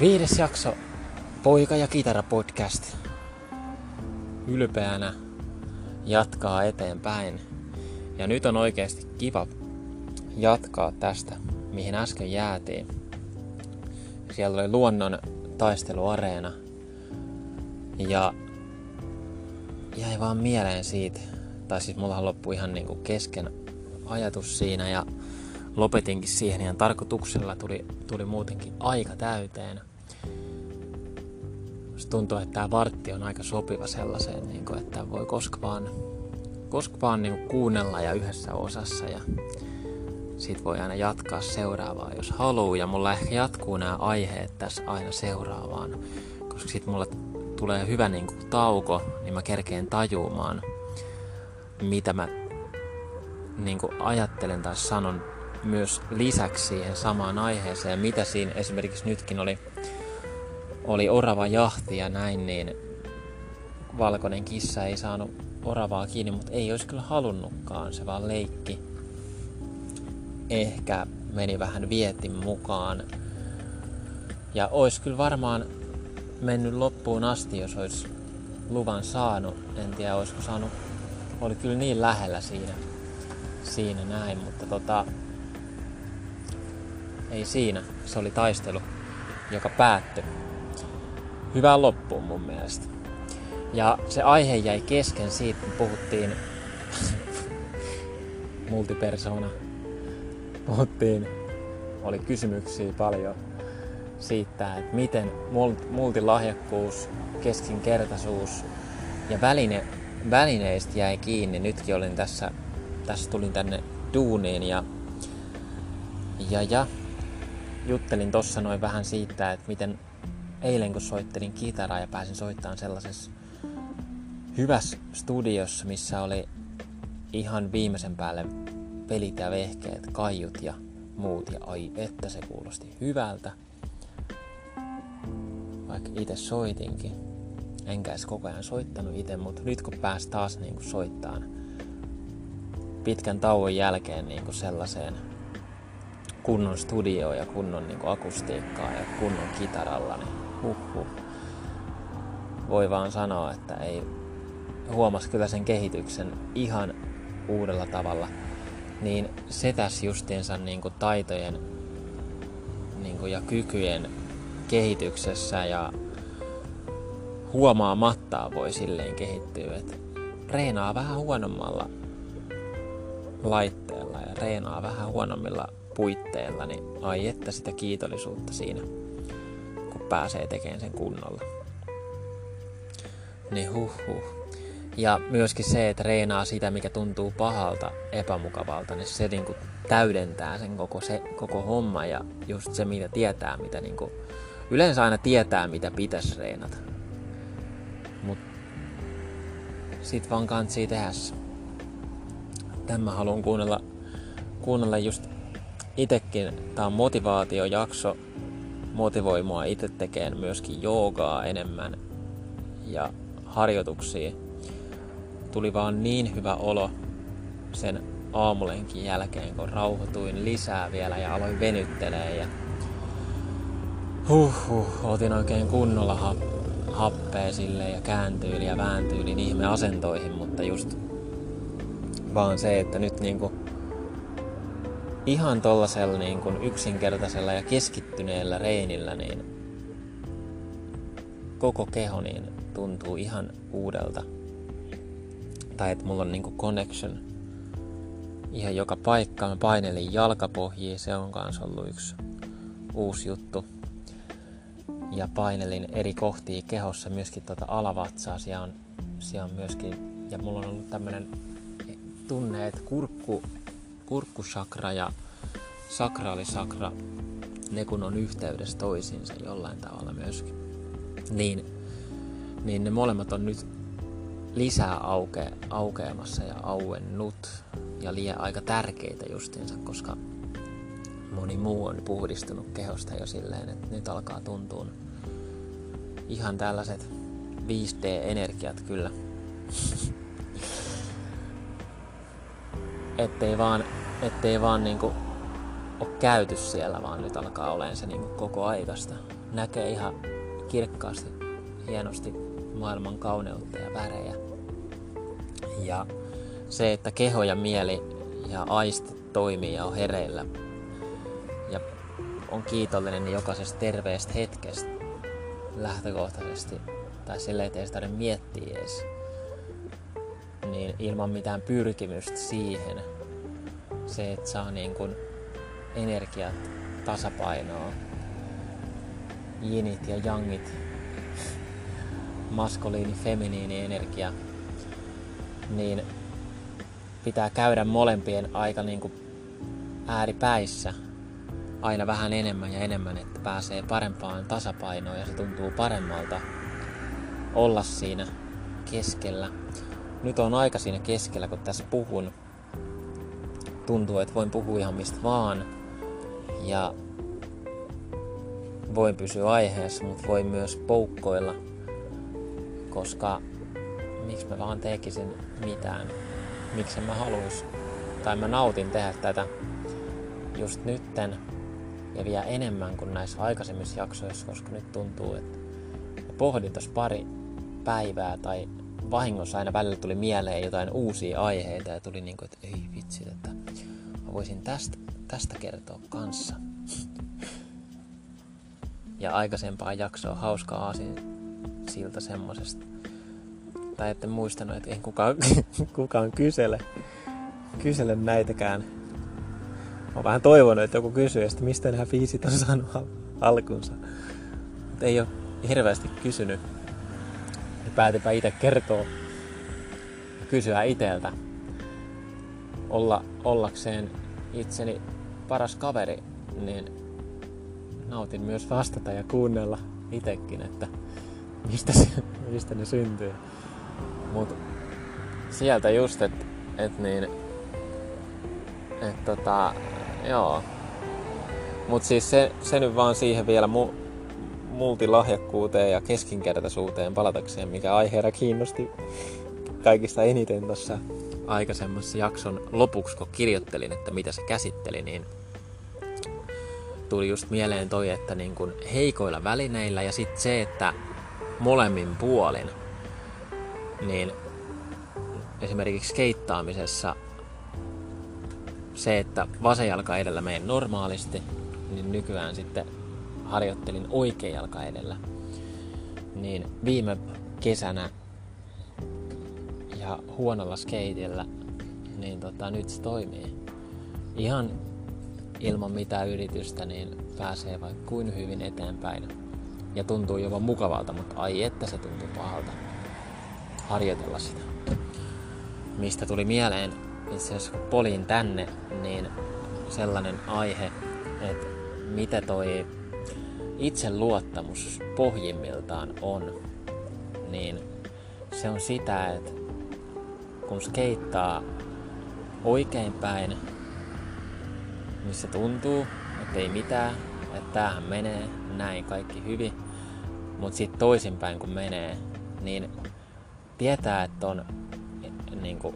Viides jakso, Poika ja kitara podcast. Ylpeänä jatkaa eteenpäin. Ja nyt on oikeasti kiva jatkaa tästä, mihin äsken jäätiin. Siellä oli luonnon taisteluareena. Ja jäi vaan mieleen siitä, tai siis mulla loppui ihan niinku kesken ajatus siinä ja lopetinkin siihen ihan tarkoituksella, tuli, tuli muutenkin aika täyteen. Musta tuntuu, että tämä vartti on aika sopiva sellaiseen, niin kuin, että voi koska vaan, koska vaan niin kuin kuunnella ja yhdessä osassa ja sit voi aina jatkaa seuraavaa, jos haluaa. Ja mulla ehkä jatkuu nämä aiheet tässä aina seuraavaan, koska sit mulla tulee hyvä niin kuin tauko, niin mä kerkeen tajumaan, mitä mä niin kuin ajattelen tai sanon myös lisäksi siihen samaan aiheeseen. Mitä siinä esimerkiksi nytkin oli, oli orava jahti ja näin, niin valkoinen kissa ei saanut oravaa kiinni, mutta ei olisi kyllä halunnutkaan, se vaan leikki. Ehkä meni vähän vietin mukaan. Ja olisi kyllä varmaan mennyt loppuun asti, jos olisi luvan saanut. En tiedä, olisiko saanut, oli kyllä niin lähellä siinä, siinä näin, mutta tota, ei siinä. Se oli taistelu, joka päättyi hyvään loppuun mun mielestä. Ja se aihe jäi kesken siitä, kun puhuttiin multipersona. Puhuttiin, oli kysymyksiä paljon siitä, että miten multilahjakkuus, keskinkertaisuus ja väline, välineistä jäi kiinni. Nytkin olin tässä, tässä tulin tänne duuniin ja, ja, ja juttelin tossa noin vähän siitä, että miten eilen kun soittelin kitaraa ja pääsin soittamaan sellaisessa hyvässä studiossa, missä oli ihan viimeisen päälle pelit ja vehkeet, kaiut ja muut. Ja ai että se kuulosti hyvältä. Vaikka itse soitinkin. Enkä edes koko ajan soittanut itse, mutta nyt kun pääs taas niin kuin soittaan pitkän tauon jälkeen niin sellaiseen kunnon studio ja kunnon niin kuin akustiikkaa ja kunnon kitaralla, niin huhhuh. Voi vaan sanoa, että ei huomas kyllä sen kehityksen ihan uudella tavalla. Niin se tässä justiinsa niin kuin taitojen niin kuin ja kykyjen kehityksessä ja huomaamatta voi silleen kehittyä, että reenaa vähän huonommalla laitteella ja reenaa vähän huonommilla puitteilla, niin ai että sitä kiitollisuutta siinä, kun pääsee tekemään sen kunnolla. Niin huh huh. Ja myöskin se, että reenaa sitä, mikä tuntuu pahalta, epämukavalta, niin se niinku täydentää sen koko, se, koko homma ja just se, mitä tietää, mitä niinku, yleensä aina tietää, mitä pitäisi reenata. Mut sit vaan kantsii tehdä Tämä haluan kuunnella, kuunnella just itekin tää on motivaatiojakso, motivoi mua itse tekemään myöskin joogaa enemmän ja harjoituksia. Tuli vaan niin hyvä olo sen aamulenkin jälkeen, kun rauhoituin lisää vielä ja aloin venyttelee ja huh, huh, otin oikein kunnolla ha- happea sille ja kääntyyli ja vääntyylin ihme asentoihin, mutta just vaan se, että nyt niinku ihan tollasella niin kuin yksinkertaisella ja keskittyneellä reinillä niin koko keho niin tuntuu ihan uudelta. Tai että mulla on niin kuin connection ihan joka paikka. Mä painelin jalkapohjiin, se on kanssa ollut yksi uusi juttu. Ja painelin eri kohtia kehossa, myöskin tuota alavatsaa, siellä on, siellä on myöskin, ja mulla on ollut tämmönen tunne, että kurkku kurkkusakra ja sakraalisakra, ne kun on yhteydessä toisiinsa jollain tavalla myöskin, niin, niin ne molemmat on nyt lisää auke, aukeamassa ja auennut ja liian aika tärkeitä justiinsa, koska moni muu on puhdistunut kehosta jo silleen, että nyt alkaa tuntua ihan tällaiset 5D-energiat kyllä. Ettei vaan, ettei vaan niinku ole käyty siellä, vaan nyt alkaa olemaan se niin kuin koko aikasta. Näkee ihan kirkkaasti, hienosti maailman kauneutta ja värejä. Ja se, että keho ja mieli ja aistit toimii ja on hereillä ja on kiitollinen jokaisesta terveestä hetkestä lähtökohtaisesti tai sille ei sitä miettiä edes, niin ilman mitään pyrkimystä siihen, se, että saa niin kuin energiat tasapainoa, jinit ja jangit, maskoliini, feminiini energia, niin pitää käydä molempien aika niin kuin ääripäissä aina vähän enemmän ja enemmän, että pääsee parempaan tasapainoon ja se tuntuu paremmalta olla siinä keskellä. Nyt on aika siinä keskellä, kun tässä puhun. Tuntuu, että voin puhua ihan mistä vaan. Ja voin pysyä aiheessa, mutta voin myös poukkoilla. Koska miksi mä vaan tekisin mitään. Miksi mä haluais. Tai mä nautin tehdä tätä just nytten ja vielä enemmän kuin näissä aikaisemmissa jaksoissa, koska nyt tuntuu, että pohdin tuossa pari päivää tai vahingossa aina välillä tuli mieleen jotain uusia aiheita ja tuli niin kuin, että ei vitsi, että mä voisin tästä, tästä kertoa kanssa. Ja aikaisempaa jaksoa hauskaa aasin siltä semmosesta. Tai ette muistanut, että ei kukaan, kukaan kysele, kysele näitäkään. Mä vähän toivonut, että joku kysyy, että mistä nämä biisit on saanut alkunsa. Mutta ei ole hirveästi kysynyt päätinpä itse kertoa ja kysyä iteltä olla, ollakseen itseni paras kaveri, niin nautin myös vastata ja kuunnella itekin, että mistä, se, mistä ne syntyy. Mut sieltä just, että et niin, et tota, joo. Mut siis se, se nyt vaan siihen vielä mu, multilahjakkuuteen ja keskinkertaisuuteen palatakseen, mikä aiheena kiinnosti kaikista eniten tuossa aikaisemmassa jakson lopuksi, kun kirjoittelin, että mitä se käsitteli, niin tuli just mieleen toi, että niin kun heikoilla välineillä ja sitten se, että molemmin puolin, niin esimerkiksi keittaamisessa se, että vasen jalka edellä menee normaalisti, niin nykyään sitten harjoittelin oikea jalka edellä, niin viime kesänä ja huonolla skeitillä, niin tota, nyt se toimii. Ihan ilman mitään yritystä, niin pääsee vaikka kuin hyvin eteenpäin. Ja tuntuu jopa mukavalta, mutta ai että se tuntuu pahalta harjoitella sitä. Mistä tuli mieleen itse asiassa kun polin tänne, niin sellainen aihe, että mitä toi itseluottamus pohjimmiltaan on, niin se on sitä, että kun skeittaa oikein päin, missä tuntuu, että ei mitään, että tämähän menee, näin kaikki hyvin, mutta sitten toisinpäin kun menee, niin tietää, että on niin kuin,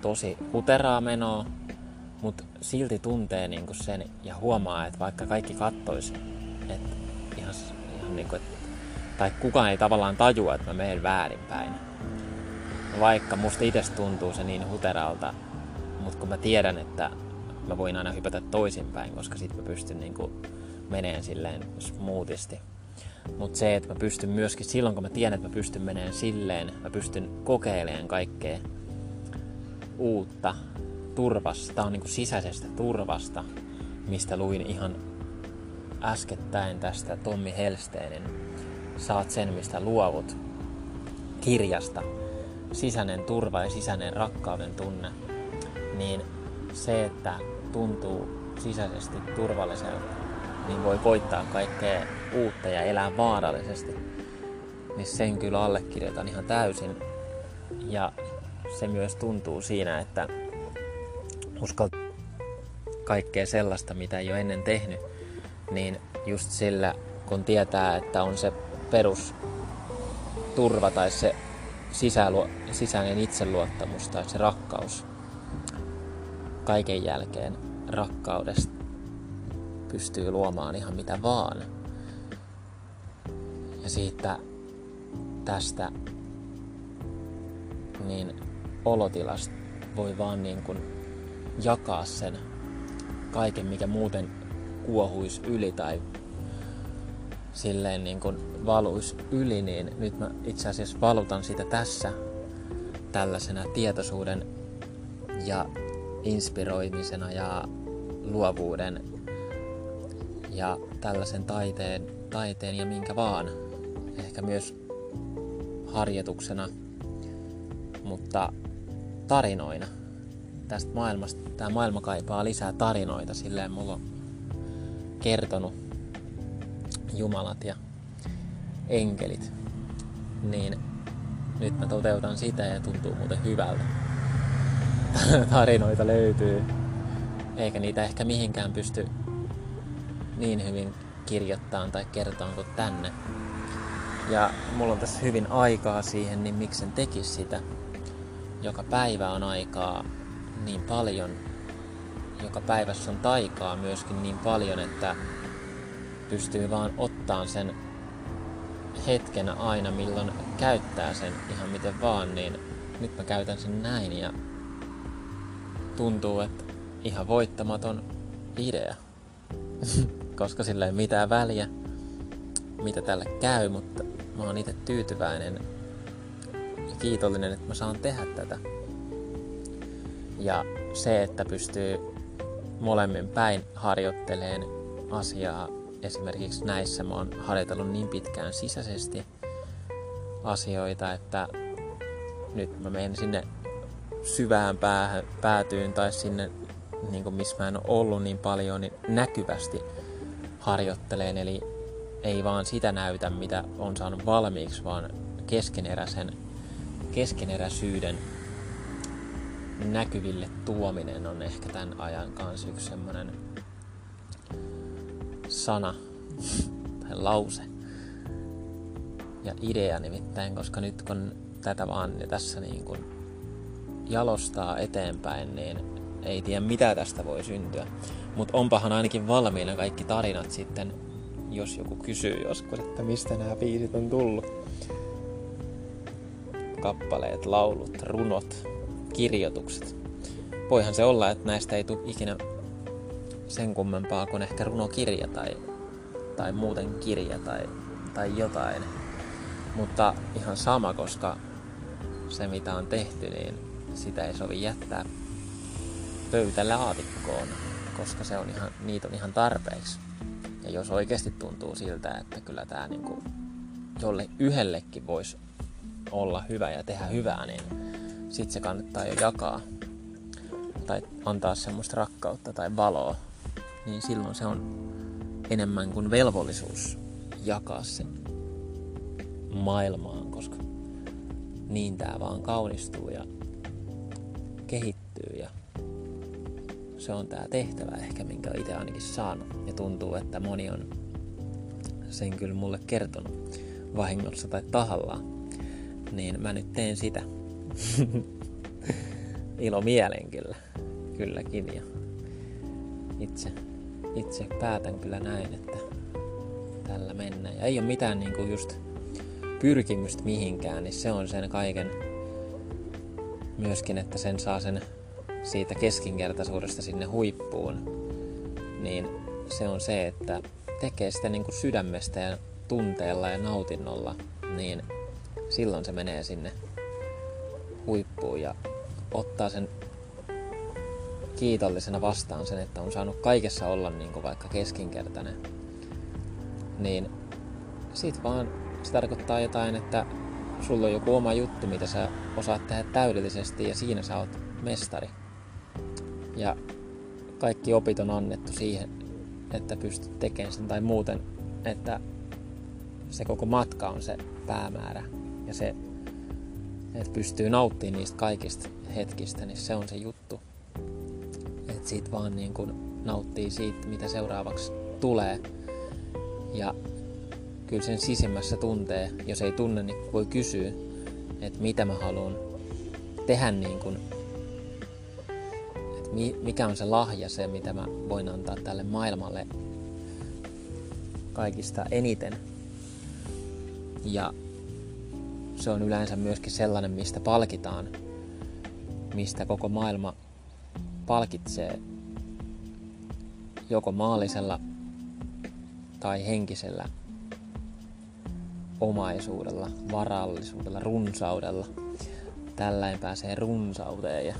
tosi huteraa menoa, mutta silti tuntee niin kuin sen ja huomaa, että vaikka kaikki kattoisi että ihan, ihan niin kuin, että, tai kukaan ei tavallaan tajua, että mä menen väärinpäin. Vaikka musta itse tuntuu se niin huteralta, mutta kun mä tiedän, että mä voin aina hypätä toisinpäin, koska sit mä pystyn niin kuin meneen silleen smoothisti. Mutta se, että mä pystyn myöskin silloin, kun mä tiedän, että mä pystyn meneen silleen, mä pystyn kokeilemaan kaikkea uutta turvasta. Tää on niinku sisäisestä turvasta, mistä luin ihan äskettäin tästä Tommi Helsteenin Saat sen, mistä luovut kirjasta, sisäinen turva ja sisäinen rakkauden tunne, niin se, että tuntuu sisäisesti turvalliselta, niin voi koittaa kaikkea uutta ja elää vaarallisesti. Niin sen kyllä allekirjoitan ihan täysin. Ja se myös tuntuu siinä, että uskaltaa kaikkea sellaista, mitä ei ole ennen tehnyt, niin just sillä, kun tietää, että on se perus turva tai se sisäluo, sisäinen itseluottamus tai se rakkaus kaiken jälkeen rakkaudesta pystyy luomaan ihan mitä vaan. Ja siitä tästä niin olotilasta voi vaan niin kuin jakaa sen kaiken, mikä muuten kuohuisi yli tai silleen niin kuin valuisi yli, niin nyt mä itse asiassa valutan sitä tässä tällaisena tietoisuuden ja inspiroimisena ja luovuuden ja tällaisen taiteen, taiteen ja minkä vaan. Ehkä myös harjoituksena, mutta tarinoina. Tästä maailmasta, tämä maailma kaipaa lisää tarinoita, silleen mulla on kertonut jumalat ja enkelit. Niin nyt mä toteutan sitä ja tuntuu muuten hyvältä. Tarinoita löytyy, eikä niitä ehkä mihinkään pysty niin hyvin kirjoittamaan tai kertomaan kuin tänne. Ja mulla on tässä hyvin aikaa siihen, niin miksen tekisi sitä. Joka päivä on aikaa niin paljon. Joka päivässä on taikaa myöskin niin paljon, että pystyy vaan ottaa sen hetken aina, milloin käyttää sen ihan miten vaan, niin nyt mä käytän sen näin ja tuntuu, että ihan voittamaton idea. Koska sillä ei mitään väliä, mitä tälle käy, mutta mä oon itse tyytyväinen ja kiitollinen, että mä saan tehdä tätä. Ja se, että pystyy molemmin päin harjoitteleen asiaa, esimerkiksi näissä mä oon harjoitellut niin pitkään sisäisesti asioita, että nyt mä menen sinne syvään päähän, päätyyn tai sinne, niin missä mä en ole ollut niin paljon, niin näkyvästi harjoitteleen. Eli ei vaan sitä näytä, mitä on saanut valmiiksi, vaan keskeneräisen, keskeneräisyyden näkyville tuominen on ehkä tämän ajan kanssa yksi semmoinen sana tai lause ja idea nimittäin, koska nyt kun tätä vaan tässä niin kuin jalostaa eteenpäin, niin ei tiedä mitä tästä voi syntyä. Mutta onpahan ainakin valmiina kaikki tarinat sitten jos joku kysyy joskus, että mistä nämä biisit on tullut. Kappaleet, laulut, runot, kirjoitukset. Voihan se olla, että näistä ei tule ikinä sen kummempaa kuin ehkä runokirja tai, tai muuten kirja tai, tai jotain. Mutta ihan sama, koska se mitä on tehty, niin sitä ei sovi jättää pöytälaatikkoon, koska se on ihan, niitä on ihan tarpeeksi. Ja jos oikeasti tuntuu siltä, että kyllä tämä niinku jolle yhellekin voisi olla hyvä ja tehdä hyvää, niin sitten se kannattaa jo jakaa tai antaa semmoista rakkautta tai valoa, niin silloin se on enemmän kuin velvollisuus jakaa se maailmaan, koska niin tämä vaan kaunistuu ja kehittyy ja se on tämä tehtävä ehkä, minkä itse ainakin saanut. Ja tuntuu, että moni on sen kyllä mulle kertonut vahingossa tai tahallaan. Niin mä nyt teen sitä. Ilo mielen kyllä. Kylläkin. Ja itse, itse päätän kyllä näin, että tällä mennään. Ja ei ole mitään niinku just pyrkimystä mihinkään, niin se on sen kaiken myöskin, että sen saa sen siitä keskinkertaisuudesta sinne huippuun, niin se on se, että tekee sitä niin kuin sydämestä ja tunteella ja nautinnolla, niin silloin se menee sinne huippuun ja ottaa sen kiitollisena vastaan sen, että on saanut kaikessa olla niin kuin vaikka keskinkertainen, niin sit vaan se tarkoittaa jotain, että sulla on joku oma juttu, mitä sä osaat tehdä täydellisesti ja siinä sä oot mestari. Ja kaikki opit on annettu siihen, että pystyt tekemään sen tai muuten, että se koko matka on se päämäärä ja se, että pystyy nauttimaan niistä kaikista hetkistä, niin se on se juttu. Että siitä vaan niin kuin nauttii siitä, mitä seuraavaksi tulee. Ja kyllä sen sisimmässä tuntee, jos ei tunne, niin voi kysyä, että mitä mä haluan tehdä niin kuin mikä on se lahja, se mitä mä voin antaa tälle maailmalle kaikista eniten. Ja se on yleensä myöskin sellainen, mistä palkitaan, mistä koko maailma palkitsee joko maallisella tai henkisellä omaisuudella, varallisuudella, runsaudella. Tällainen pääsee runsauteen ja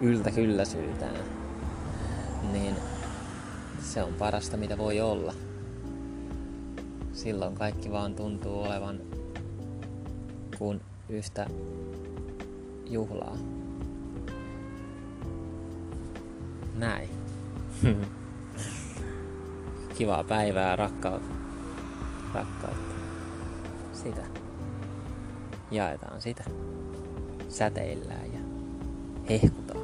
yltäkylläisyyteen. Niin se on parasta mitä voi olla. Silloin kaikki vaan tuntuu olevan kuin yhtä juhlaa. Näin. Kivaa päivää, rakkautta. Rakkautta. Sitä. Jaetaan sitä. Säteillään ja hehkutaan.